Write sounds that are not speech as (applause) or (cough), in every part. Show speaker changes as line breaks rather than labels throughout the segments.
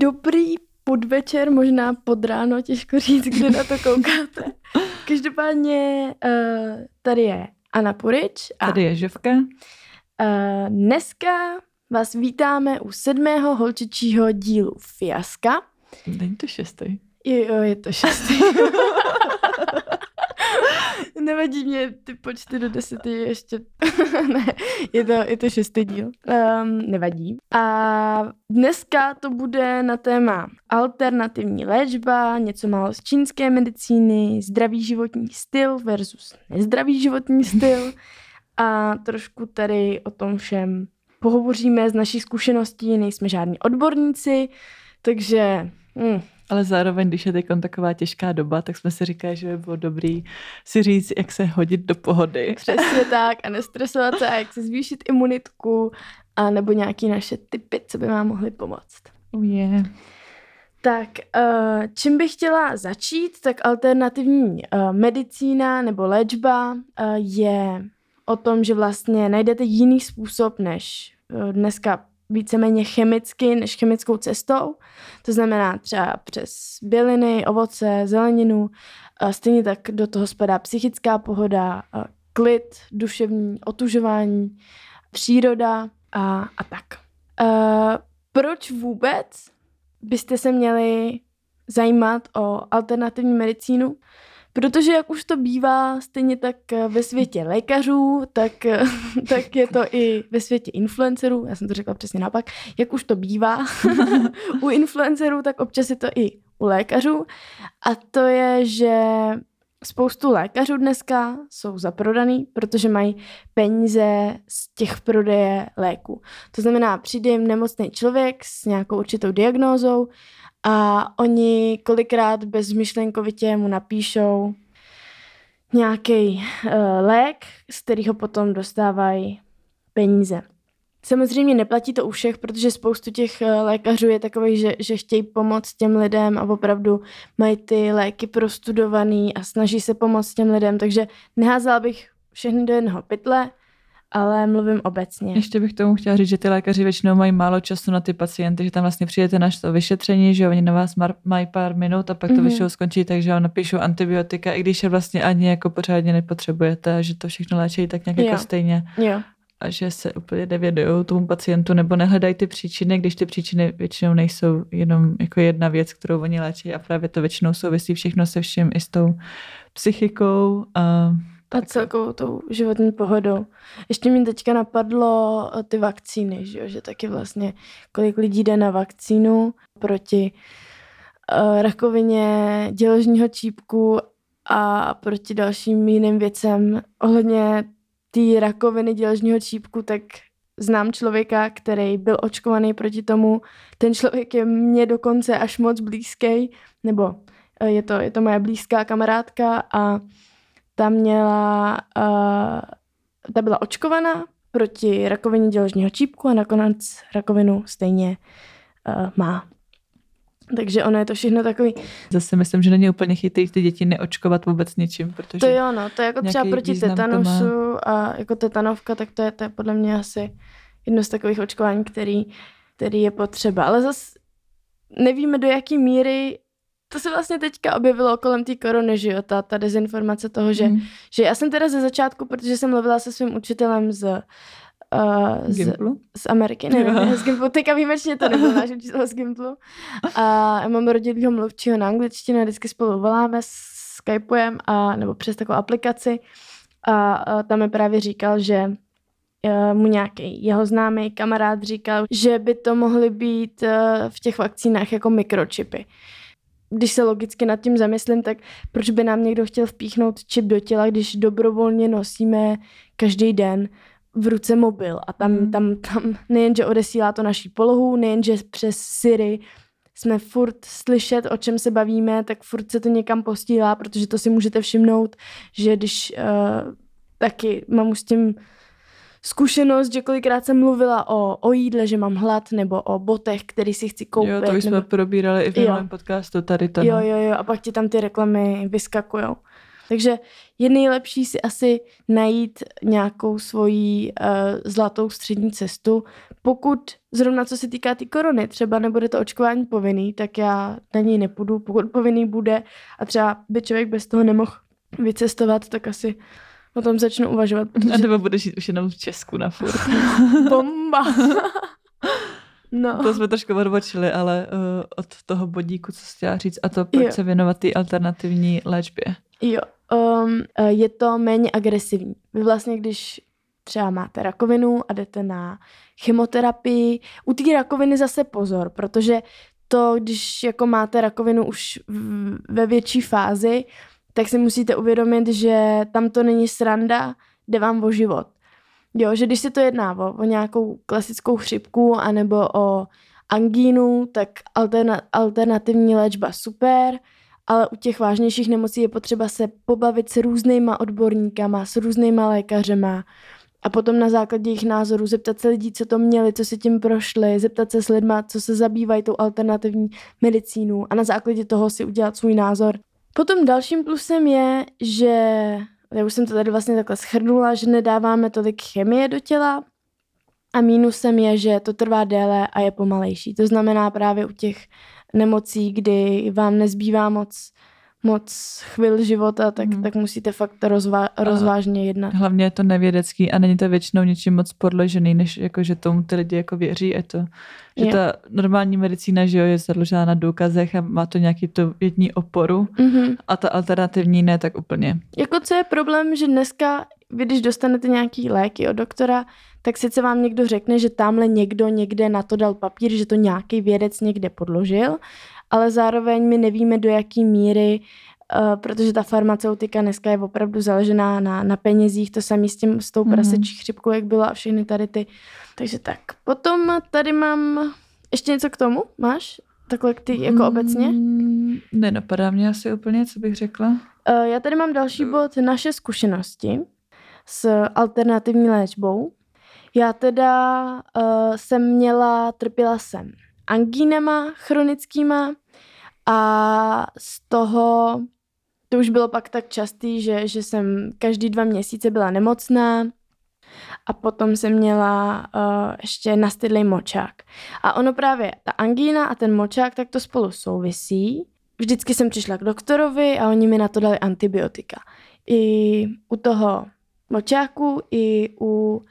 Dobrý podvečer, možná pod ráno, těžko říct, kdy na to koukáte. (laughs) Každopádně uh, tady je Anna Purič.
A tady je Žovka. Uh,
dneska vás vítáme u sedmého holčičího dílu Fiaska.
Není to šestý.
Jo, je to šestý. (laughs) (laughs) Nevadí mě ty počty do deseti ještě. (laughs) ne, je to, je to šestý díl. Um, nevadí. A dneska to bude na téma alternativní léčba, něco málo z čínské medicíny, zdravý životní styl versus nezdravý životní styl. A trošku tady o tom všem pohovoříme z našich zkušeností, nejsme žádní odborníci, takže hm,
ale zároveň, když je teď taková těžká doba, tak jsme si říkali, že by bylo dobrý si říct, jak se hodit do pohody.
Přesně tak a nestresovat se a jak se zvýšit imunitku a nebo nějaký naše typy, co by vám mohly pomoct.
Oh yeah.
Tak eh, čím bych chtěla začít, tak alternativní eh, medicína nebo léčba eh, je o tom, že vlastně najdete jiný způsob než dneska víceméně chemicky než chemickou cestou. To znamená třeba přes běliny, ovoce, zeleninu. Stejně tak do toho spadá psychická pohoda, klid, duševní otužování, příroda a, a tak. Proč vůbec byste se měli zajímat o alternativní medicínu? Protože jak už to bývá stejně tak eh, ve světě lékařů, tak, eh, (laughs) tak je to i ve světě influencerů, já jsem to řekla přesně naopak, jak už to bývá (laughs) (laughs) u influencerů, tak občas je to i u lékařů. A to je, že spoustu lékařů dneska jsou zaprodaný, protože mají peníze z těch prodeje léku. To znamená, přijde jim nemocný člověk s nějakou určitou diagnózou a oni kolikrát bezmyšlenkovitě mu napíšou nějaký uh, lék, z kterého potom dostávají peníze. Samozřejmě neplatí to u všech, protože spoustu těch uh, lékařů je takových, že, že chtějí pomoct těm lidem a opravdu mají ty léky prostudovaný a snaží se pomoct těm lidem, takže neházela bych všechny do jednoho pytle, ale mluvím obecně.
Ještě bych tomu chtěla říct, že ty lékaři většinou mají málo času na ty pacienty, že tam vlastně přijete na to vyšetření, že oni na vás mají pár minut a pak to mm-hmm. většinou skončí tak, že vám napíšou antibiotika, i když je vlastně ani jako pořádně nepotřebujete, že to všechno léčí tak nějak jako stejně.
Jo.
A že se úplně nevědují tomu pacientu nebo nehledají ty příčiny, když ty příčiny většinou nejsou jenom jako jedna věc, kterou oni léčí a právě to většinou souvisí všechno se vším i s tou psychikou a
a celkovou tou životní pohodou. Ještě mi teďka napadlo eh, ty vakcíny, že, že taky vlastně kolik lidí jde na vakcínu proti uh, rakovině děložního čípku a proti dalším jiným věcem. Ohledně té rakoviny děložního čípku, tak znám člověka, který byl očkovaný proti tomu. Ten člověk je mně dokonce až moc blízký, nebo eh, je to, je to moje blízká kamarádka a ta měla, uh, ta byla očkovaná proti rakovině děložního čípku a nakonec rakovinu stejně uh, má. Takže ono je to všechno takový.
Zase myslím, že není úplně chytrý ty děti neočkovat vůbec ničím, protože...
To jo, no, to je jako třeba proti tetanusu a jako tetanovka, tak to je, to je podle mě asi jedno z takových očkování, který, který je potřeba. Ale zase nevíme, do jaké míry to se vlastně teďka objevilo kolem té korony, že jo, ta, ta dezinformace toho, že, mm. že já jsem teda ze začátku, protože jsem mluvila se svým učitelem z, Uh, z, z Ameriky, ne, ne, z Gimplu, teďka výjimečně to nebyl náš učitel z Gimplu. A já mám rodilýho mluvčího na angličtinu vždycky spolu voláme, skypujem a, nebo přes takovou aplikaci a, a tam mi právě říkal, že uh, mu nějaký jeho známý kamarád říkal, že by to mohly být uh, v těch vakcínách jako mikročipy když se logicky nad tím zamyslím, tak proč by nám někdo chtěl vpíchnout čip do těla, když dobrovolně nosíme každý den v ruce mobil a tam, mm. tam, tam nejenže odesílá to naší polohu, nejenže přes Siri jsme furt slyšet, o čem se bavíme, tak furt se to někam postílá, protože to si můžete všimnout, že když uh, taky mám už s tím zkušenost, že kolikrát jsem mluvila o, o jídle, že mám hlad, nebo o botech, který si chci koupit.
Jo, to už
nebo...
probírali i v minulém podcastu, tady to.
Jo, no. jo, jo, a pak ti tam ty reklamy vyskakujou. Takže je nejlepší si asi najít nějakou svoji uh, zlatou střední cestu. Pokud zrovna co se týká ty korony, třeba nebude to očkování povinný, tak já na něj nepůjdu. Pokud povinný bude a třeba by člověk bez toho nemohl vycestovat, tak asi o tom začnu uvažovat.
Protože... A nebo budeš jít už jenom v Česku na furt. (laughs)
Bomba! (laughs)
No. To jsme trošku odbočili, ale uh, od toho bodíku, co jsi chtěla říct, a to proč jo. se věnovat té alternativní léčbě.
Jo, um, je to méně agresivní. Vy vlastně, když třeba máte rakovinu a jdete na chemoterapii, u té rakoviny zase pozor, protože to, když jako máte rakovinu už ve větší fázi, tak si musíte uvědomit, že tam to není sranda, jde vám o život. Jo, že když se to jedná o, o nějakou klasickou chřipku anebo o angínu, tak alterna, alternativní léčba super, ale u těch vážnějších nemocí je potřeba se pobavit s různýma odborníkama, s různýma lékařema a potom na základě jejich názorů zeptat se lidí, co to měli, co si tím prošli, zeptat se s lidma, co se zabývají tou alternativní medicínou a na základě toho si udělat svůj názor. Potom dalším plusem je, že já už jsem to tady vlastně takhle schrnula, že nedáváme tolik chemie do těla a mínusem je, že to trvá déle a je pomalejší. To znamená právě u těch nemocí, kdy vám nezbývá moc moc chvil života, tak, hmm. tak musíte fakt rozvá, rozvážně jednat.
Hlavně je to nevědecký a není to většinou něčím moc podložený, než jako, že tomu ty lidi jako věří. Je to, že je. ta normální medicína že jo, je založená na důkazech a má to nějaký to vědní oporu mm-hmm. a ta alternativní ne tak úplně.
Jako co je problém, že dneska vy když dostanete nějaký léky od doktora, tak sice vám někdo řekne, že tamhle někdo někde na to dal papír, že to nějaký vědec někde podložil, ale zároveň my nevíme, do jaký míry Uh, protože ta farmaceutika dneska je opravdu založená na, na penězích, to samý s, tím, s tou mm. prasečí chřipkou, jak byla a všechny tady ty. Takže tak. Potom tady mám ještě něco k tomu, máš? Takhle ty jako mm, obecně?
Nenapadá mě asi úplně, co bych řekla.
Uh, já tady mám další bod, naše zkušenosti s alternativní léčbou. Já teda uh, jsem měla, trpěla jsem angínama chronickýma a z toho to už bylo pak tak častý, že, že jsem každý dva měsíce byla nemocná a potom jsem měla uh, ještě nastydlý močák. A ono právě, ta angína a ten močák, tak to spolu souvisí. Vždycky jsem přišla k doktorovi a oni mi na to dali antibiotika. I u toho močáku, i u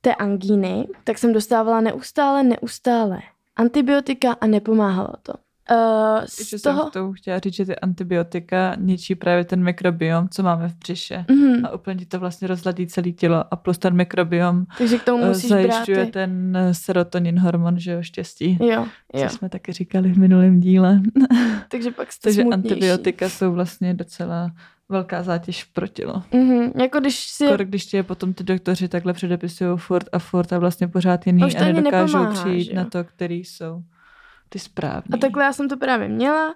té angíny, tak jsem dostávala neustále, neustále antibiotika a nepomáhalo to. Uh,
z Ještě toho... jsem to chtěla říct, že ty antibiotika ničí právě ten mikrobiom, co máme v břiše. Mm-hmm. A úplně to vlastně rozladí celé tělo. A plus ten mikrobiom
Takže k tomu musíš
zajišťuje
brát
ten serotonin hormon, že jo, štěstí.
Jo,
jo. Co jsme taky říkali v minulém díle. (laughs)
Takže pak jste
Takže
smutnější.
antibiotika jsou vlastně docela velká zátěž pro tělo.
Mm-hmm. Jako když si...
Skoro když ti je potom ty doktoři takhle předepisují furt a furt a vlastně pořád jiný a, a nedokážou nepomáhá, přijít na to, který jsou ty správný.
A takhle já jsem to právě měla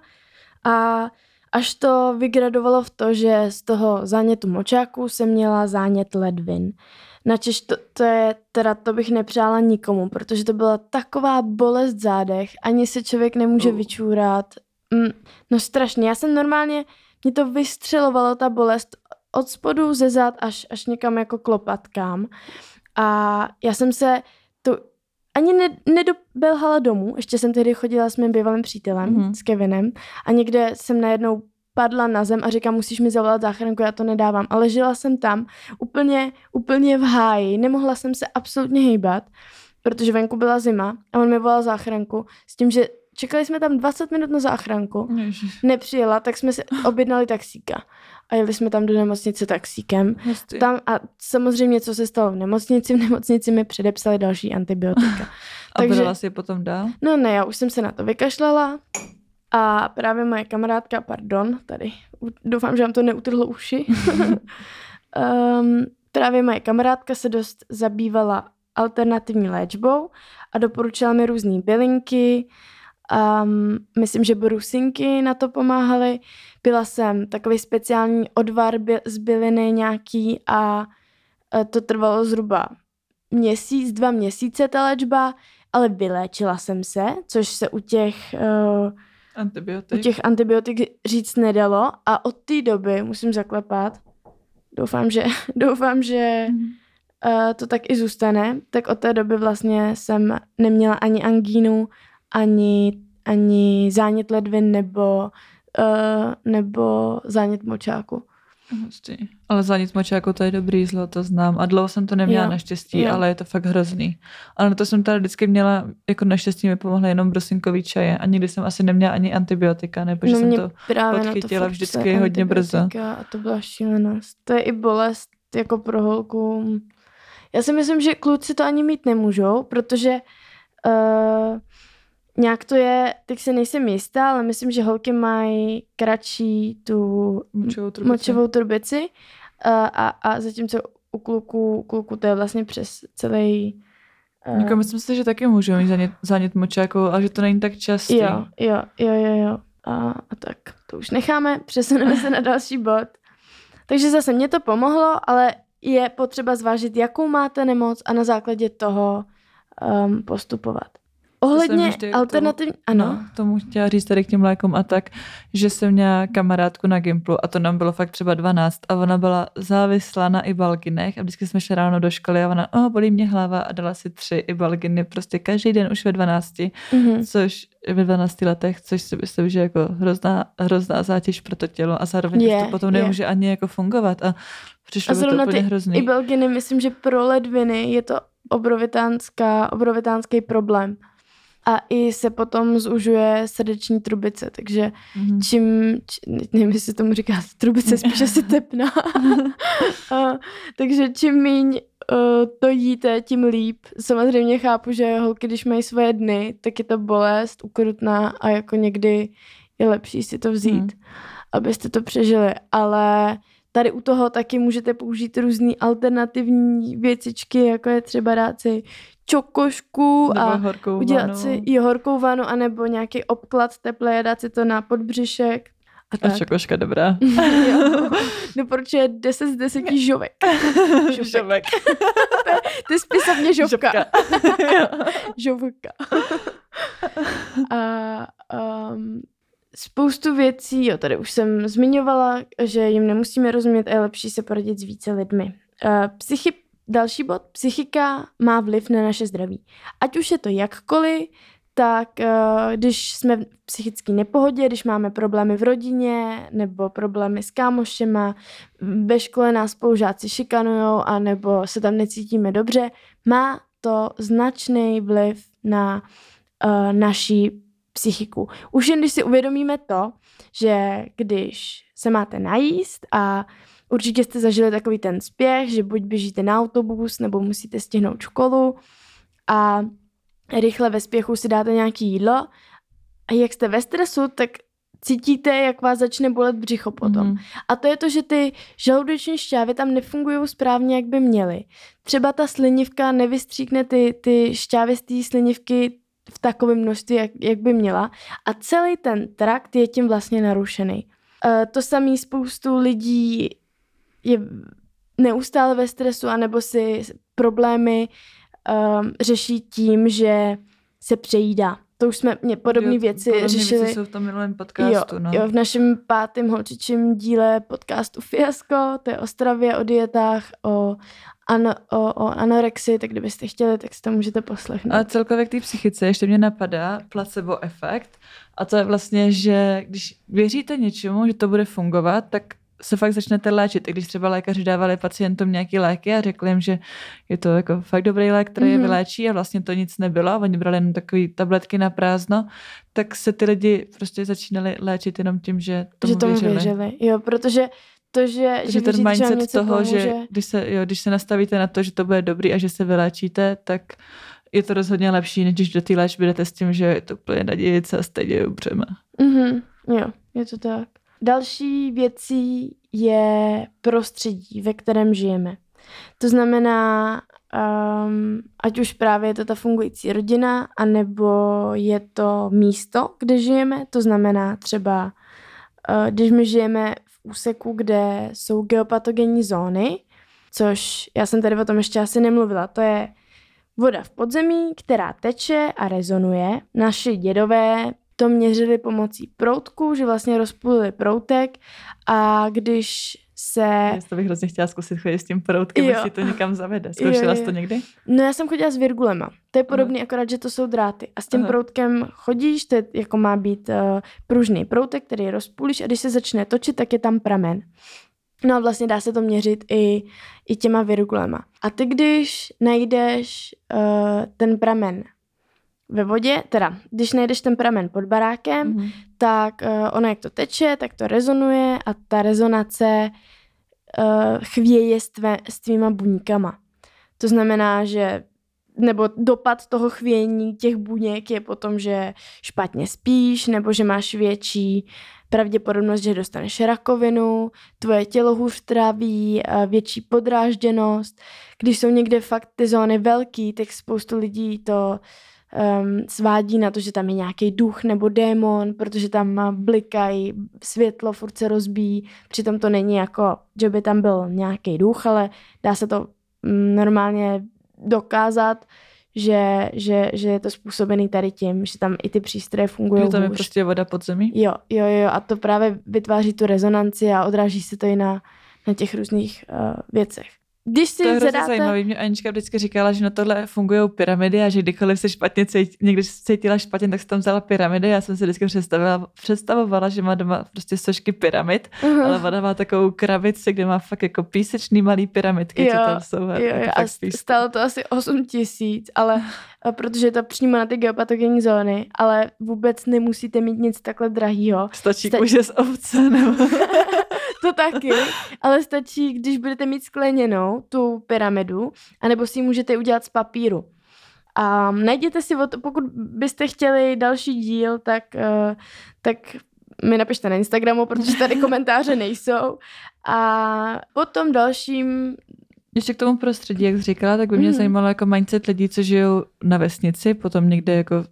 a až to vygradovalo v to, že z toho zánětu močáku jsem měla zánět ledvin. Načež to, to je, teda to bych nepřála nikomu, protože to byla taková bolest zádech, ani se člověk nemůže uh. vyčůrat. Mm, no strašně, já jsem normálně, mě to vystřelovalo ta bolest od spodu ze zad až, až někam jako klopatkám. A já jsem se to ani ne, nedobelhala domů, ještě jsem tehdy chodila s mým bývalým přítelem, mm-hmm. s Kevinem, a někde jsem najednou padla na zem a říkám, musíš mi zavolat záchranku, já to nedávám. Ale žila jsem tam úplně, úplně v háji, nemohla jsem se absolutně hýbat, protože venku byla zima a on mi volal záchranku s tím, že čekali jsme tam 20 minut na záchranku, Ježiš. nepřijela, tak jsme si objednali taxíka a jeli jsme tam do nemocnice taxíkem. Tam a samozřejmě, co se stalo v nemocnici, v nemocnici mi předepsali další antibiotika. (laughs)
a Takže, byla si potom dál?
No ne, já už jsem se na to vykašlala a právě moje kamarádka, pardon, tady, doufám, že vám to neutrhlo uši, um, (laughs) právě moje kamarádka se dost zabývala alternativní léčbou a doporučila mi různé bylinky, Um, myslím, že brusinky na to pomáhaly. Pila jsem takový speciální odvar z byliny nějaký a e, to trvalo zhruba měsíc, dva měsíce ta léčba, ale vyléčila jsem se, což se u těch uh,
Antibiotik.
u těch antibiotik říct nedalo a od té doby musím zaklepat. Doufám, že, (laughs) doufám, že uh, to tak i zůstane. Tak od té doby vlastně jsem neměla ani angínu, ani, ani zánět ledvin nebo, uh, nebo zánět močáku.
Hustý. Ale nic močáku to je dobrý zlo, to znám. A dlouho jsem to neměla
Jo,
naštěstí,
jo.
ale je to fakt hrozný. Ale na to jsem tady vždycky měla, jako naštěstí mi pomohly jenom brusinkový čaje a nikdy jsem asi neměla ani antibiotika, nebo že
no
jsem to
to
podchytila
fakt
vždycky hodně brzo.
A to byla šílenost. To je i bolest jako pro holku. Já si myslím, že kluci to ani mít nemůžou, protože uh, nějak to je, teď se nejsem jistá, ale myslím, že holky mají kratší tu
Močovou trubici.
močovou trubici uh, a, a zatímco u kluku, u kluku to je vlastně přes celý... Uh,
Jako myslím si, že taky můžou mít zánět, zánět močáku, ale že to není tak častý.
Jo, jo, jo, jo, jo. A, a tak, to už necháme, (laughs) přesuneme se na další bod. Takže zase mě to pomohlo, ale je potřeba zvážit, jakou máte nemoc a na základě toho um, postupovat. Ohledně alternativní... Ano.
No, tomu chtěla říct tady k těm lékům a tak, že jsem měla kamarádku na Gimplu a to nám bylo fakt třeba 12 a ona byla závislá na ibalginech a vždycky jsme šli ráno do školy a ona, oh, bolí mě hlava a dala si tři ibalginy prostě každý den už ve 12,
Mhm.
což ve 12 letech, což si myslím, že jako hrozná, hrozná zátěž pro to tělo a zároveň
Je,
to potom
je.
nemůže ani jako fungovat a přišlo
A
mi to úplně
ty
hrozný.
ibelginy, myslím, že pro ledviny je to obrovitánská, obrovitánský problém. A i se potom zužuje srdeční trubice, takže
Mhm.
čím, či, nevím, jestli tomu říká trubice, spíš asi (laughs) tepna. a, takže čím míň uh, to jíte, tím líp. Samozřejmě chápu, že holky, když mají svoje dny, tak je to bolest ukrutná a jako někdy je lepší si to vzít,
Hmm.
abyste to přežili. Ale tady u toho taky můžete použít různé alternativní věcičky, jako je třeba dát si čokošku
Nebo
a
horkou
udělat
vanu.
si i horkou vanu, anebo nějaký obklad teplé a dát si to na podbřišek. A
A
tak.
čokoška dobrá. (laughs)
jo. Doporučuje 10 z 10 (laughs) žovek. Žovek.
Žovek. (laughs)
To je spisovně žovka.
Žovka.
Žovka. A um, spoustu věcí, jo, tady už jsem zmiňovala, že jim nemusíme rozumět a je lepší se poradit s více lidmi. Uh, psychi, další bod, psychika má vliv na naše zdraví. Ať už je to jakkoliv, tak uh, když jsme v psychické nepohodě, když máme problémy v rodině nebo problémy s kámošema, ve škole nás spolužáci šikanujou a nebo se tam necítíme dobře, má to značný vliv na uh, naší psychiku. Už jen když si uvědomíme to, že když se máte najíst a určitě jste zažili takový ten spěch, že buď běžíte na autobus, nebo musíte stihnout školu a rychle ve spěchu si dáte nějaké jídlo a jak jste ve stresu, tak cítíte, jak vás začne bolet břicho potom.
Mhm.
A to je to, že ty žaludeční šťávy tam nefungují správně, jak by měly. Třeba ta slinivka nevystříkne ty, ty šťávy z té slinivky v takovém množství, jak, jak by měla. A celý ten trakt je tím vlastně narušený. E, to samé spoustu lidí je neustále ve stresu, anebo si problémy um, řeší tím, že se přejídá. To už jsme mě podobné věci
podobný
řešili.
Věci jsou v tom minulém podcastu,
jo,
no.
jo, v našem pátém holčičím díle podcastu Fiasko, to je o stravě, o dietách, o, ano, o, o anorexii, tak kdybyste chtěli, tak si to můžete poslechnout.
A celkově k té psychice ještě mě napadá placebo efekt a to je vlastně, že když věříte něčemu, že to bude fungovat, tak se fakt začnete léčit. I když třeba lékaři dávali pacientům nějaký léky a řekli jim, že je to jako fakt dobrý lék, který mm-hmm. je
Mhm.
vyléčí a vlastně to nic nebylo a oni brali jenom takové tabletky na prázdno, tak se ty lidi prostě začínali léčit jenom tím, že tomu,
že tomu
věřili.
věřili. Jo, protože to, že, že
ten
že vám
mindset toho,
pomůže,
že když se, jo, když se nastavíte na to, že to bude dobrý a že se vyléčíte, tak je to rozhodně lepší, než když do té léčby jdete s tím, že je to úplně nadějice a stejně umřeme.
Mhm, jo, je to tak. Další věcí je prostředí, ve kterém žijeme. To znamená, um, ať už právě je to ta fungující rodina, anebo je to místo, kde žijeme. To znamená třeba, uh, když my žijeme úseku, kde jsou geopatogenní zóny, což já jsem tady o tom ještě asi nemluvila, to je voda v podzemí, která teče a rezonuje. Naši dědové to měřili pomocí proutku, že vlastně rozpůlili proutek a když se...
Já to bych hrozně chtěla zkusit chodit s tím proutkem, jo. jestli to někam zavede. Zkoušela jsi to někdy?
No já jsem chodila s virgulema. To je podobný, akorát, že to jsou dráty. A s tím Aha. proutkem chodíš, to je, jako má být uh, pružný proutek, který rozpůlíš a když se začne točit, tak je tam pramen. No a vlastně dá se to měřit i, i těma virgulema. A ty, když najdeš uh, ten pramen ve vodě, teda když najdeš ten pramen pod barákem, mm-hmm. tak uh, ono jak to teče, tak to rezonuje a ta rezonace uh, chvěje s, tvé, s tvýma buňkama. To znamená, že nebo dopad toho chvění těch buněk je potom, že špatně spíš, nebo že máš větší pravděpodobnost, že dostaneš rakovinu, tvoje tělo hůř tráví, větší podrážděnost. Když jsou někde fakt ty zóny velký, tak spoustu lidí to um, svádí na to, že tam je nějaký duch nebo démon, protože tam blikají, světlo furt se rozbíjí, přitom to není jako, že by tam byl nějaký duch, ale dá se to um, normálně dokázat, že, že, že je to způsobený tady tím, že tam i ty přístroje fungují. Že
tam je prostě voda pod zemí?
Jo, jo, jo, a to právě vytváří tu rezonanci a odráží se to i na, na těch různých uh, věcech. Když si
to je
zadáte...
zajímavý. Mě Anička vždycky říkala, že na tohle fungují pyramidy a že kdykoliv se špatně cítila, někdy se cítila špatně, tak se tam vzala pyramidy. Já jsem si vždycky představovala, představovala že má doma prostě sošky pyramid, uh-huh. ale ona má takovou krabici, kde má fakt jako písečný malý pyramidky,
jo,
co tam jsou.
Jo, jo, a stálo to asi 8 tisíc, ale protože je to přímo na ty geopatogenní zóny, ale vůbec nemusíte mít nic takhle drahýho.
Stačí Sta- kůže z ovce nebo... (laughs) (laughs)
to taky, ale stačí, když budete mít skleněnou tu pyramidu, anebo si ji můžete udělat z papíru. A najděte si, pokud byste chtěli další díl, tak, uh, tak mi napište na Instagramu, protože tady (laughs) komentáře nejsou. A potom dalším
ještě k tomu prostředí, jak jsi říkala, tak by mě mm. zajímalo jako mindset lidí, co žijou na vesnici, potom někde jako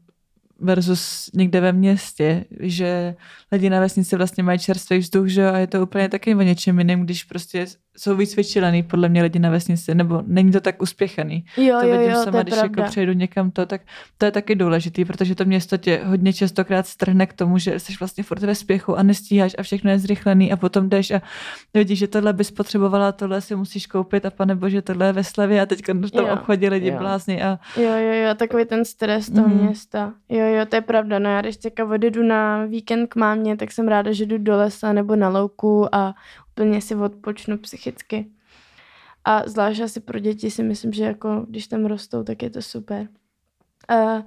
versus někde ve městě, že lidi na vesnici vlastně mají čerstvý vzduch, že a je to úplně taky o něčem jiném, když prostě jsou víc vyčilený podle mě lidi na vesnici, nebo není to tak uspěchaný.
Jo,
to
jo,
vidím
jo,
sama, když jako přejdu někam to, tak to je taky důležitý, protože to město tě hodně častokrát strhne k tomu, že jsi vlastně furt ve spěchu a nestíháš a všechno je zrychlený a potom jdeš a vidíš, že tohle bys potřebovala, tohle si musíš koupit a pane bože, tohle je ve slevě a teď v tom jo, obchodě lidi jo. blázni. A...
Jo, jo, jo, takový ten stres toho mm. města. Jo, jo, to je pravda. No já když teďka odjedu na víkend k mámě, tak jsem ráda, že jdu do lesa nebo na louku a úplně si odpočnu psychicky. A zvlášť asi pro děti si myslím, že jako když tam rostou, tak je to super. Uh,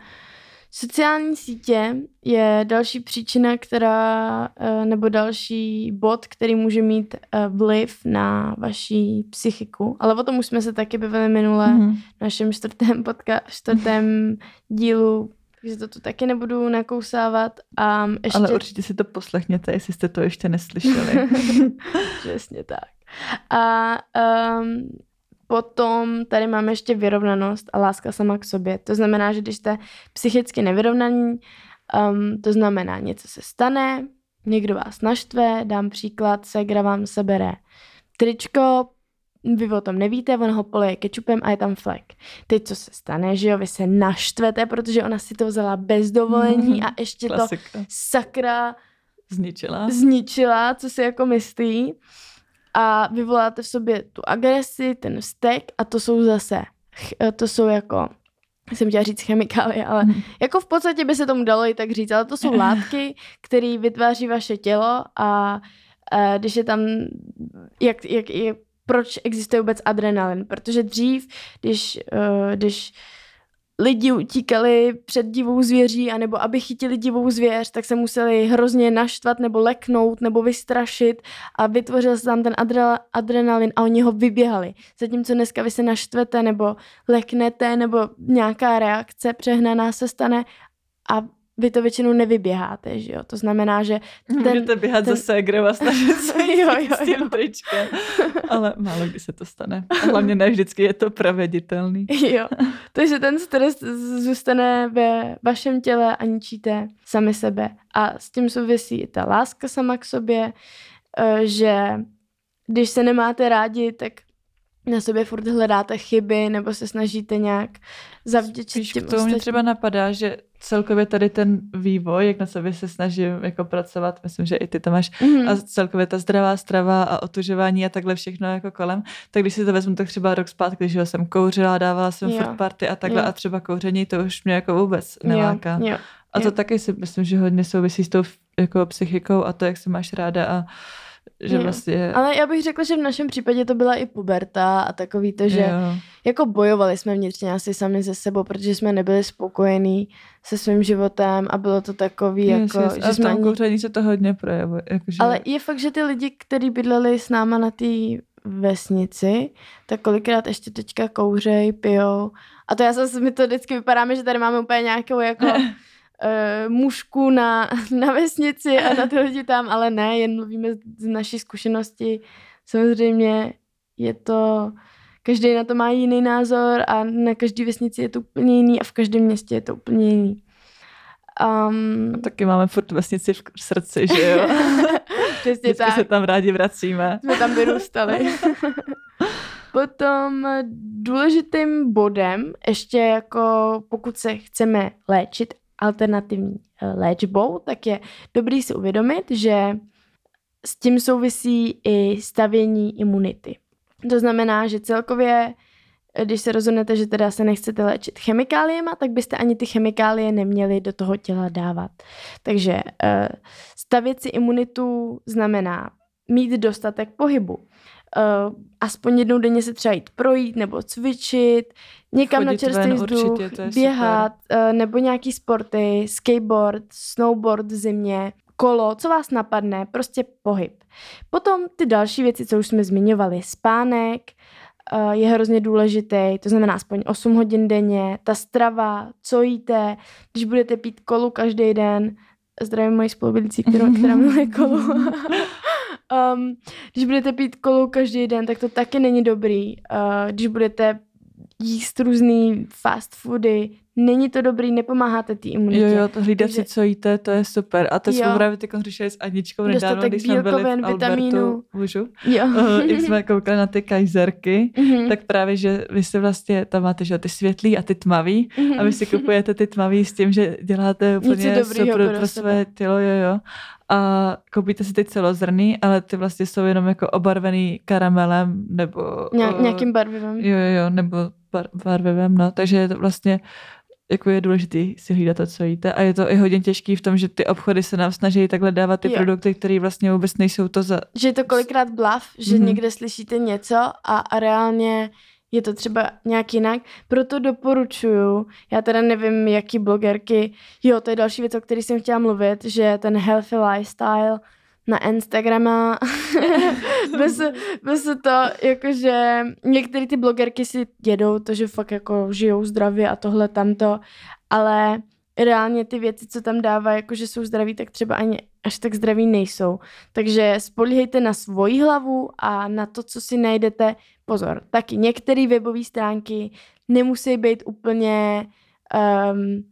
sociální sítě je další příčina, která, uh, nebo další bod, který může mít uh, vliv na vaši psychiku. Ale o tom už jsme se taky bavili minule mm-hmm. v našem čtvrtém, podka- čtvrtém dílu takže to tu taky nebudu nakousávat. A ještě...
Ale určitě si to poslechněte, jestli jste to ještě neslyšeli. (laughs)
Přesně tak. A um, potom tady máme ještě vyrovnanost a láska sama k sobě. To znamená, že když jste psychicky nevyrovnaní, um, to znamená, něco se stane, někdo vás naštve, dám příklad, segra vám sebere tričko, vy o tom nevíte, on ho poleje kečupem a je tam flek. Teď co se stane, že jo, vy se naštvete, protože ona si to vzala bez dovolení a ještě Klasika. to sakra
zničila.
zničila, co si jako myslí. A vyvoláte v sobě tu agresi, ten vztek a to jsou zase, to jsou jako jsem chtěla říct chemikálie, ale hmm. jako v podstatě by se tomu dalo i tak říct, ale to jsou látky, (laughs) které vytváří vaše tělo a a když je tam, jak, jak, jak proč existuje vůbec adrenalin. Protože dřív, když, uh, když lidi utíkali před divou zvěří, anebo aby chytili divou zvěř, tak se museli hrozně naštvat nebo leknout nebo vystrašit a vytvořil se tam ten adrenalin a oni ho vyběhali. Zatímco dneska vy se naštvete nebo leknete nebo nějaká reakce přehnaná se stane a vy to většinou nevyběháte, že jo? To znamená, že...
Ten, Můžete běhat ten... za ségrou a snažit (laughs) se jo, jo, s tím tričkem. (laughs) Ale málo kdy se to stane. A hlavně ne vždycky je to proveditelný.
jo. (laughs) Takže ten stres zůstane ve vašem těle a ničíte sami sebe. A s tím souvisí i ta láska sama k sobě, eh, že když se nemáte rádi, tak na sobě furt hledáte chyby nebo se snažíte nějak zavděčit
Spíš
těm
k tomu mě třeba napadá, že celkově tady ten vývoj, jak na sobě se snažím jako pracovat, myslím, že i ty to máš,
Mhm.
a celkově ta zdravá strava a otužování a takhle všechno jako kolem, tak když si to vezmu, tak třeba rok zpátky, když jsem kouřila, dávala jsem
Jo.
furt party a takhle
Jo.
a třeba kouření, to už mě jako vůbec neláká.
Jo, jo.
A to
jo.
taky si myslím, že hodně souvisí s tou jako psychikou a to, jak se máš ráda a že
Jo.
vlastně...
Ale já bych řekla, že v našem případě to byla i puberta a takový to, že
jo.
jako bojovali jsme vnitřně asi sami ze sebou, protože jsme nebyli spokojení se svým životem a bylo to takový,
Yes,
jako,
yes.
že
A v
jsme
tom
ani...
kouření se to hodně projevuje. Jakože...
Ale je fakt, že ty lidi, kteří bydleli s náma na té vesnici, tak kolikrát ještě teďka kouřej, pijou. A to já zase, mi to vždycky vypadáme, že tady máme úplně nějakou jako (laughs) uh, mužku na, (laughs) na vesnici a na ty lidi tam, ale ne, jen mluvíme z naší zkušenosti. Samozřejmě je to, každý na to má jiný názor a na každé vesnici je to úplně jiný a v každém městě je to úplně jiný. Um,
Taky máme furt vesnici v srdci, že jo? (laughs)
přesně tak.
se tam rádi vracíme.
jsme tam vyrůstali. (laughs) Potom důležitým bodem, ještě jako pokud se chceme léčit alternativní eh, léčbou, tak je dobrý si uvědomit, že s tím souvisí i stavění imunity. To znamená, že celkově, eh, když se rozhodnete, že teda se nechcete léčit chemikáliema, tak byste ani ty chemikálie neměli do toho těla dávat. Takže eh, stavět si imunitu znamená mít dostatek pohybu. Uh, aspoň jednou denně se třeba jít projít nebo cvičit, někam na
Chodit
čerstvý
ven,
vzduch, běhat, uh, nebo nějaký sporty, skateboard, snowboard v zimě, kolo, co vás napadne, prostě pohyb. Potom ty další věci, co už jsme zmiňovali, spánek uh, je hrozně důležitý, to znamená aspoň 8 hodin denně, ta strava, co jíte, když budete pít kolu každý den, zdravím moji spolubydlící, která miluje kolu. (laughs) um, když budete pít kolu každý den, tak to taky není dobrý. Uh, když budete jíst různý fast foody, není to dobrý, nepomáháte té imunitě.
Jo, jo, to hlídat
Takže-
si, co jíte, to je super. A to jsme
Jo.
právě teď řešili s Aničkou nedávno, když jsme byli v Albertu. Můžu?
Jo.
Uh, jak jsme (laughs) koukali na ty kajzerky,
Mhm.
tak právě, že vy si vlastně tam máte, že ty světlý a ty tmavý a vy si kupujete ty tmavý s tím, že děláte úplně
dobrýho
super
pro
pro své tělo, jo, jo. A koupíte si ty celozrný, ale ty vlastně jsou jenom jako obarvený karamelem nebo...
Ně-
eh,
nějakým barvivem.
Jo, jo, jo, nebo bar- barvivem, no. Takže je to vlastně jako je důležité si hlídat to, co jíte. A je to i hodně těžký v tom, že ty obchody se nám snaží takhle dávat ty
Jo.
produkty, které vlastně vůbec nejsou to za...
Že je to kolikrát blav, že
Mhm.
někde slyšíte něco a, a reálně je to třeba nějak jinak. Proto doporučuju, já teda nevím, jaký blogerky, jo, to je další věc, o které jsem chtěla mluvit, že ten healthy lifestyle na Instagrama, (laughs) bez, bez to, jakože některé ty blogerky si jedou to, že fakt jako žijou zdravě a tohle tamto, ale reálně ty věci, co tam dává, jakože jsou zdraví, tak třeba ani až tak zdraví nejsou. Takže spolíhejte na svoji hlavu a na to, co si najdete. Pozor, taky některé webové stránky nemusí být úplně... Um,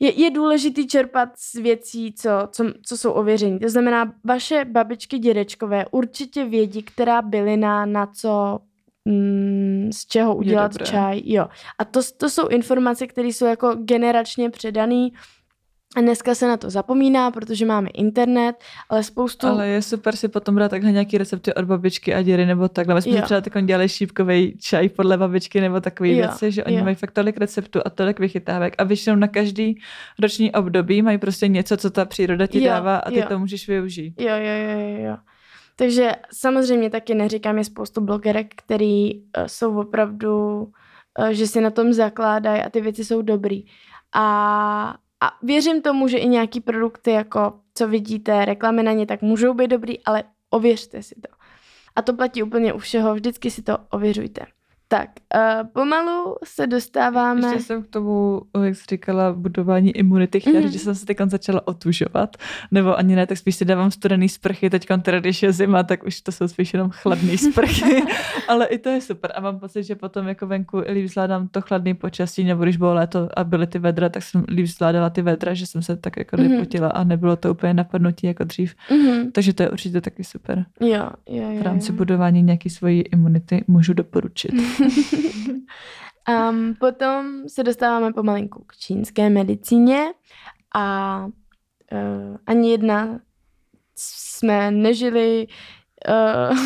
je, je důležitý čerpat z věcí, co, co, co jsou ověření. To znamená, vaše babičky, dědečkové určitě vědí, která bylina na co mm, z čeho udělat čaj. Jo. A to, to jsou informace, které jsou jako generačně předané. A dneska se na to zapomíná, protože máme internet, ale spoustu...
Ale je super si potom brát takhle nějaký recepty od babičky a děry nebo takhle. My jsme
Jo.
třeba takový dělali šípkový čaj podle babičky nebo takový
Jo,
věci, že oni
jo.
mají fakt tolik receptů a tolik vychytávek a většinou na každý roční období mají prostě něco, co ta příroda ti
Jo,
dává a ty
jo.
to můžeš využít.
Jo, jo, jo, jo, jo. Takže samozřejmě taky neříkám, je spoustu blogerek, který uh, jsou opravdu, uh, že si na tom zakládají a ty věci jsou dobrý. A, a věřím tomu, že i nějaký produkty, jako co vidíte, reklamy na ně, tak můžou být dobrý, ale ověřte si to. A to platí úplně u všeho, vždycky si to ověřujte. Tak, uh, pomalu se dostáváme...
Ještě jsem k tomu, jak jsi říkala, budování imunity, chtěla
Mhm.
říct, že jsem se teď začala otužovat, nebo ani ne, tak spíš si dávám studený sprchy, teď teda, když je zima, tak už to jsou spíš jenom chladný (laughs) sprchy, ale i to je super a mám pocit, že potom jako venku líp zvládám to chladný počasí, nebo když bylo léto a byly ty vedra, tak jsem líp zvládala ty vedra, že jsem se tak jako
Mhm.
nepotila a nebylo to úplně napadnutí jako dřív.
Mhm.
Takže to je určitě taky super.
Jo, jo, jo.
V rámci
jo.
budování nějaký svojí imunity můžu doporučit. (laughs) (laughs)
Um, potom se dostáváme pomalinku k čínské medicíně a uh, ani jedna jsme nežili uh,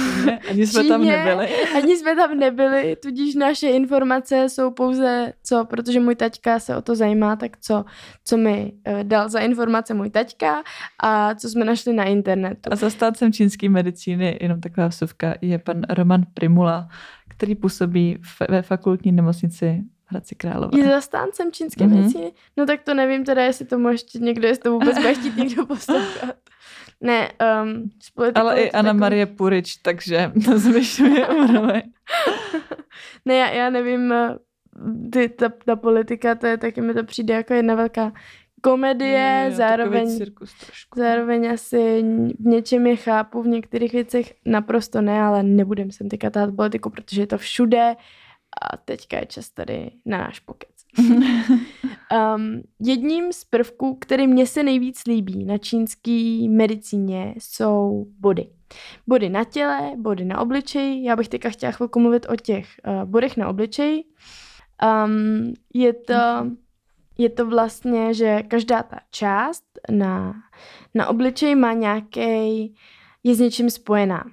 Ani jsme tam
Číně.
nebyli.
Ani jsme tam nebyli, tudíž naše informace jsou pouze co, protože můj taťka se o to zajímá, tak co, co mi uh, dal za informace můj taťka a co jsme našli na internetu.
A zastáncem čínské medicíny, jenom taková vsuvka, je pan Roman Primula, který působí v- ve fakultní nemocnici Hradci Králové.
Je zastáncem čínské
Mhm.
medicíny? No tak to nevím teda, jestli to může ještě někdo, jestli to vůbec bude chtít někdo poslouchat. Ne, um,
Ale i Anna
takový-
Marie Purič, takže (laughs) to zvyšuje (laughs) úroveň.
Ne, já, já nevím, eh, ty, ta, ta politika, to je taky mi to přijde jako jedna velká komedie,
Jo,
zároveň,
takový cirkus trošku.
zároveň asi v něčem je chápu, v některých věcech naprosto ne, ale nebudem sem teďka tát politiku, protože je to všude a teďka je čas tady na náš pokec. (laughs) Um, jedním z prvků, který mně se nejvíc líbí na čínské medicíně, jsou body. Body na těle, body na obličeji. Já bych teďka chtěla chvilku mluvit o těch uh, bodech na obličeji. Um, je, to, je to vlastně, že každá ta část na, na obličeji má nějaký, je s něčím spojená.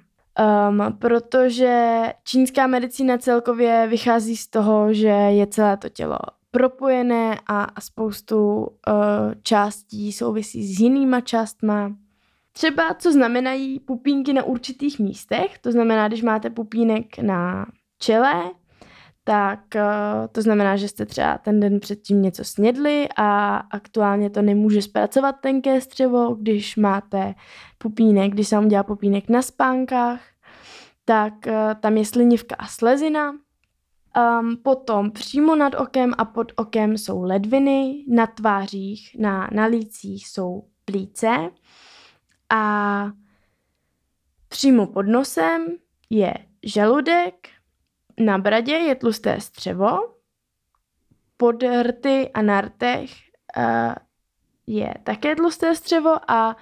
Um, protože čínská medicína celkově vychází z toho, že je celé to tělo propojené a, a spoustu uh, částí souvisí s jinýma částma. Třeba co znamenají pupínky na určitých místech, to znamená, když máte pupínek na čele, tak uh, to znamená, že jste třeba ten den předtím něco snědli a aktuálně to nemůže zpracovat tenké střevo, když máte pupínek, když se vám dělá pupínek na spánkách, tak uh, tam je slinivka a slezina. Um, potom přímo nad okem a pod okem jsou ledviny, na tvářích, na, na lících jsou plíce a přímo pod nosem je žaludek, na bradě je tlusté střevo, pod rty a na rtech uh, je také tlusté střevo a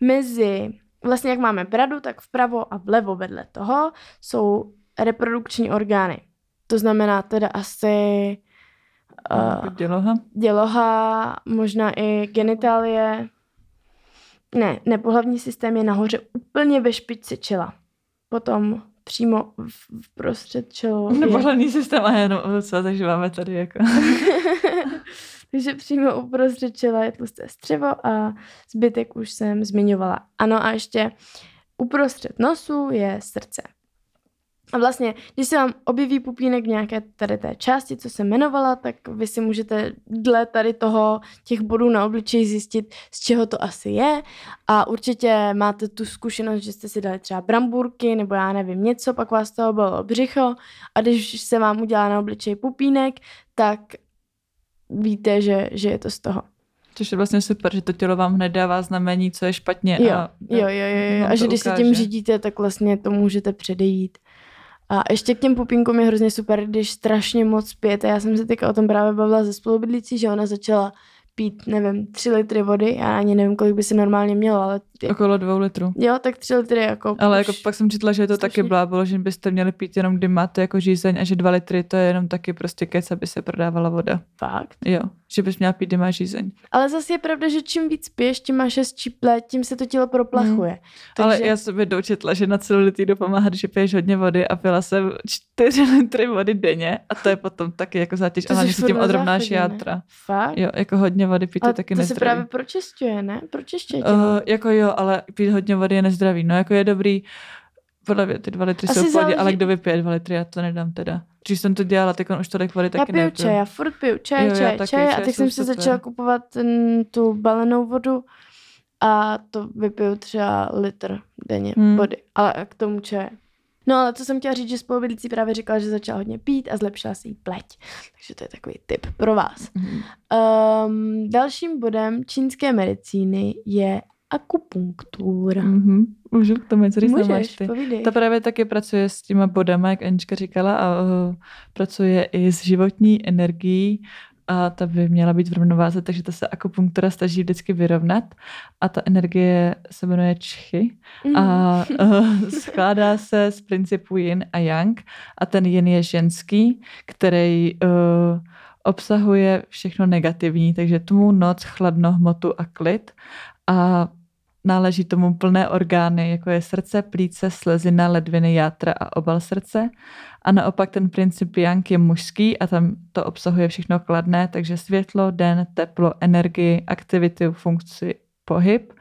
mezi, vlastně jak máme bradu, tak vpravo a vlevo vedle toho jsou reprodukční orgány. To znamená teda asi
Uh, děloha.
děloha, možná i genitálie. Ne, nepohlavní systém je nahoře úplně ve špičce čela. Potom přímo v, prostřed čelo. (laughs) je-
Nepohledný systém a jenom co, takže máme tady jako... (laughs)
Takže přímo uprostřed čela je tlusté střevo a zbytek už jsem zmiňovala. Ano a ještě uprostřed nosu je srdce. A vlastně, když se vám objeví pupínek v nějaké tady té části, co jsem jmenovala, tak vy si můžete dle tady toho těch bodů na obličeji zjistit, z čeho to asi je. A určitě máte tu zkušenost, že jste si dali třeba bramburky nebo já nevím něco, pak vás toho bylo břicho a když se vám udělá na obličeji pupínek, tak víte, že, že je to z toho.
Což je vlastně super, že to tělo vám hned dává znamení, co je špatně.
Jo,
a,
jo, jo, jo, jo. A že když se
ukáže.
tím řídíte, tak vlastně to můžete předejít. A ještě k těm pupínkům je hrozně super, když strašně moc pijete. Já jsem se teďka o tom právě bavila ze spolubydlící, že ona začala pít, nevím, tři litry vody. Já ani nevím, kolik by si normálně mělo, ale ty,
Okolo dvou litrů.
jo, tak tři litry jako
Ale
už-
jako pak jsem četla, že je to
slušně.
taky blábolo, že byste měli pít jenom, kdy máte jako žízeň a že dva litry to je jenom taky prostě kec, aby se prodávala voda.
Fakt.
Jo, že bys měla pít, máš žízeň.
Ale zase je pravda, že čím víc piješ, tím máš hezčí pleť, tím se to tělo proplachuje.
Hmm. Ale
Takže-
já jsem dočetla, že na celulitídu pomáhá, když piješ hodně vody a pila jsem 4 litry vody denně a to je potom taky jako zátěž.
To
A hlavně
jsi
si tím odrovnáš
záchodě, ne?
játra.
Fakt?
Jo, jako hodně vody pít je
Ale
taky
to se
nezdravý.
právě pročisťuje, ne? Pročišťuje tělo.
Uh, jako jo, ale pít hodně vody je nezdravý. No jako je dobrý, podle mě ty dva litry
Asi
jsou v pohodě, ale kdo vypije dva litry, já to nedám teda. Když jsem to dělala, tak on už tolik vody
Já
taky
piju
nepiju.
čaj, já furt piju čaj,
Jo, já
čaj,
taky,
čaj a
čaj
teď
jsou
jsem si začala kupovat ten, tu balenou vodu a to vypiju třeba litr denně
Hmm.
vody, ale k tomu čaje. No ale co jsem chtěla říct, že spolubydlící právě říkala, že začala hodně pít a zlepšila se jí pleť. Takže to je takový tip pro vás.
Mhm.
Um, dalším bodem čínské medicíny je akupunktura.
Mhm. Můžu k tomu něco říct?
Můžeš,
ty?
povídej.
Ta právě taky pracuje s těma bodama, jak Anička říkala, a uh, pracuje i s životní energií a ta by měla být v rovnováze, takže ta se akupunktura snaží vždycky vyrovnat a ta energie se jmenuje čchy
Mhm.
a uh, (laughs) skládá se z principu yin a yang a ten yin je ženský, který uh, obsahuje všechno negativní, takže tmu, noc, chladno, hmotu a klid a náleží tomu plné orgány, jako je srdce, plíce, slezina, ledviny, játra a obal srdce. A naopak ten princip yang je mužský a tam to obsahuje všechno kladné, takže světlo, den, teplo, energii, aktivitu, funkci, pohyb.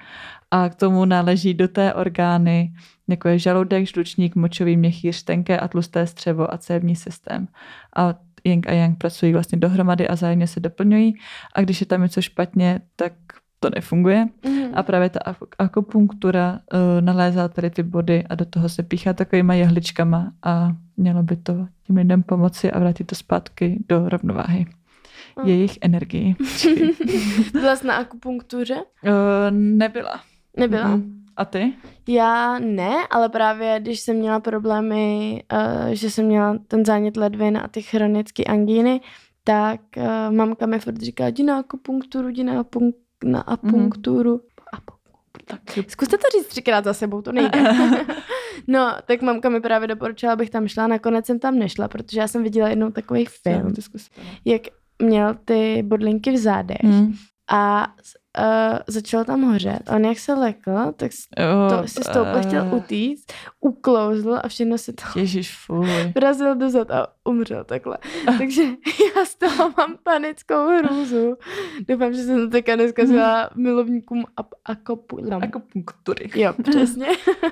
A k tomu náleží do té orgány, jako je žaludek, žlučník, močový měchýř, tenké a tlusté střevo a cévní systém. A yin a yang pracují vlastně dohromady a zájemně se doplňují. A když je tam něco špatně, tak to nefunguje.
Mhm.
A právě ta ak- akupunktura uh, nalézá tady ty body a do toho se píchá takovýma jehličkama a mělo by to tím lidem pomoci a vrátit to zpátky do rovnováhy.
Mm.
Jejich energii. (laughs)
Byla jsi na akupunktuře?
uh, nebyla.
Nebyla.
Mhm. A ty?
Já ne, ale právě když jsem měla problémy, uh, že jsem měla ten zánět ledvin a ty chronické angíny, tak uh, mamka mi furt říkala, jdi na akupunkturu, jdi na, na apunkturu. Apu-
Tak.
Zkuste to říct třikrát za sebou, to nejde. (laughs) no, tak mamka mi právě doporučila, abych tam šla, nakonec jsem tam nešla, protože já jsem viděla jednou takový film, jak měl ty bodlinky v zádech
Hmm.
a uh, začalo tam hořet. A on jak se lekl, tak s- to si stoupil, chtěl utíct, uklouzl a všechno se to
Ježíš, fuj. (laughs)
vrazil dozad a umřel takhle. (laughs) Takže já z toho mám panickou hrůzu. Doufám, že jsem to teďka neskazila milovníkům ap- no. (laughs)
Akupunktury.
Jo, přesně.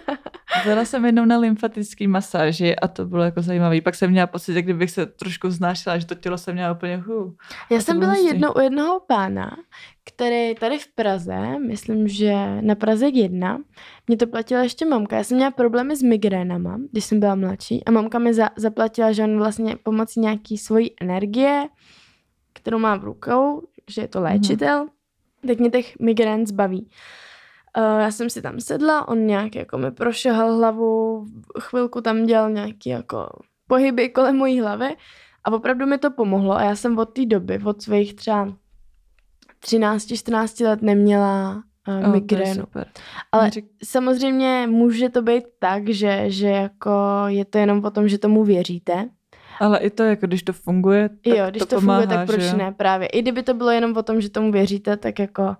(laughs)
Byla jsem jednou na lymfatický masáži a to bylo jako zajímavé. Pak jsem měla pocit, jak kdybych se trošku znášela, že to tělo se měla úplně hu.
Já jsem byla
hustý.
jednou u jednoho pána, který tady v Praze, myslím, že na Praze 1, mě to platila ještě mamka. Já jsem měla problémy s migrénama, když jsem byla mladší a mamka mi za, zaplatila, že on vlastně pomocí nějaký svojí energie, kterou mám v rukou, že je to léčitel, mm-hmm. tak mě těch migrén zbaví. Uh, já jsem si tam sedla, on nějak jako mi prošahal hlavu, chvilku tam dělal nějaký jako pohyby kolem mojí hlavy a opravdu mi to pomohlo a já jsem od té doby, od svých třeba 13-14 let neměla uh,
Oh,
migrénu. Ale
Řek-
samozřejmě může to být tak, že, že jako je to jenom o tom, že tomu věříte.
Ale i to, jako když to funguje, tak
jo, když to,
to, pomáhá,
funguje, tak proč ne právě. I kdyby to bylo jenom o tom, že tomu věříte, tak jako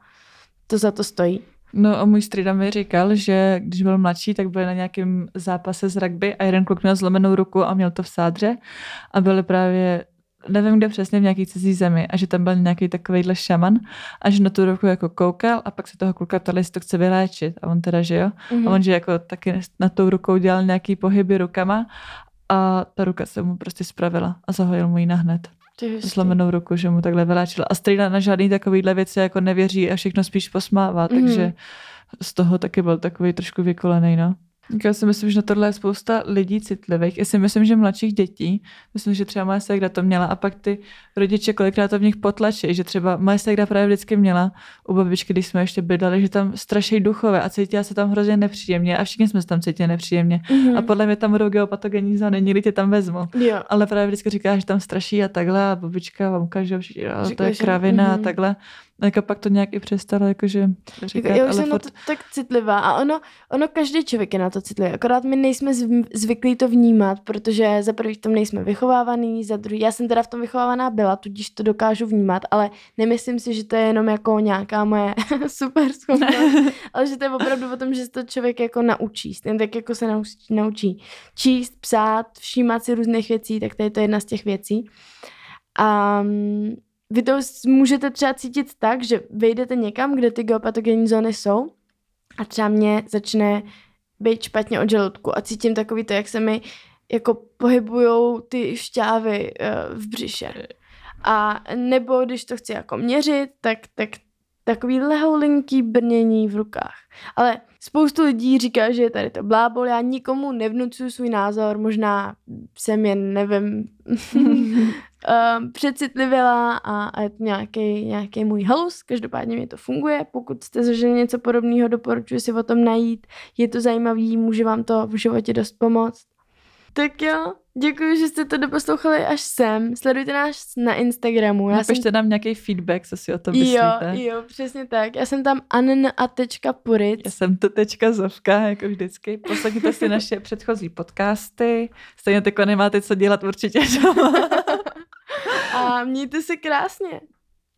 to za to stojí.
No a můj strýda mi říkal, že když byl mladší, tak byl na nějakém zápase z rugby a jeden kluk měl zlomenou ruku a měl to v sádře a byli právě nevím kde přesně, v nějaký cizí zemi a že tam byl nějaký takovejhle šaman a že na tu ruku jako koukal a pak se toho kluka ptali, jestli to chce vyléčit a on teda, že jo.
Mhm.
A on, že jako taky na tou rukou dělal nějaký pohyby rukama a ta ruka se mu prostě spravila a zahojil mu ji nahned. Zlomenou ruku, že mu takhle vyléčila. A strýda na žádný takovýhle věci jako nevěří a všechno spíš posmává,
Mhm.
takže z toho taky byl takový trošku vykolený, no. Já si myslím, že na tohle je spousta lidí citlivých. Já si myslím, že mladších dětí, myslím, že třeba moje ségra to měla a pak ty rodiče kolikrát to v nich potlačí, že třeba moje ségra právě vždycky měla u babičky, když jsme ještě bydleli, že tam straší duchové a cítila se tam hrozně nepříjemně a všichni jsme se tam cítili nepříjemně.
Mhm.
A podle mě tam budou geopatogenní zóny, nikdy tě tam vezmu.
Jo.
Ale právě vždycky říká, že tam straší a takhle a babička, mamka, že jo, všichni, a to je
že-
kravina a
mhm.
takhle. A jako pak to nějak i přestalo jakože říkat,
Jako, já už jsem na
furt,
to tak citlivá. A ono, ono každý člověk je na to citlivý, akorát my nejsme zv- zvyklí to vnímat, protože za prvý v tom nejsme vychovávaný, za druhý, já jsem teda v tom vychovávaná byla, tudíž to dokážu vnímat, ale nemyslím si, že to je jenom jako nějaká moje (laughs) super schopnost, (laughs) ale že to je opravdu o tom, že se to člověk jako naučí, stejně tak jako se naučí, naučí číst, psát, všímat si různých věcí, tak to je to jedna z těch věcí. A mm, vy to můžete třeba cítit tak, že vejdete někam, kde ty geopatogenní zóny jsou a třeba mě začne být špatně od žaludku a cítím takový to, jak se mi jako pohybujou ty šťávy eh, v břiše. A nebo když to chci jako měřit, tak, tak takový lehoulinký brnění v rukách. Ale spoustu lidí říká, že je tady to blábol, já nikomu nevnucuju svůj názor, možná jsem jen, nevím, (laughs) um, přecitlivěla a, a je to nějaký, nějaký můj halus, každopádně mi to funguje, pokud jste zažili něco podobného, doporučuji si o tom najít, je to zajímavý, může vám to v životě dost pomoct. Tak jo, děkuji, že jste to doposlouchali až sem. Sledujte nás na Instagramu.
Já Napište jsem... nám nějaký feedback, co si o tom myslíte.
Jo, jo, přesně tak. Já jsem tam anna.puric.
Já jsem to tečka Zovka, jako vždycky. Poslechněte si naše předchozí podcasty. Stejně tako nemáte co dělat určitě (laughs)
A mějte se krásně.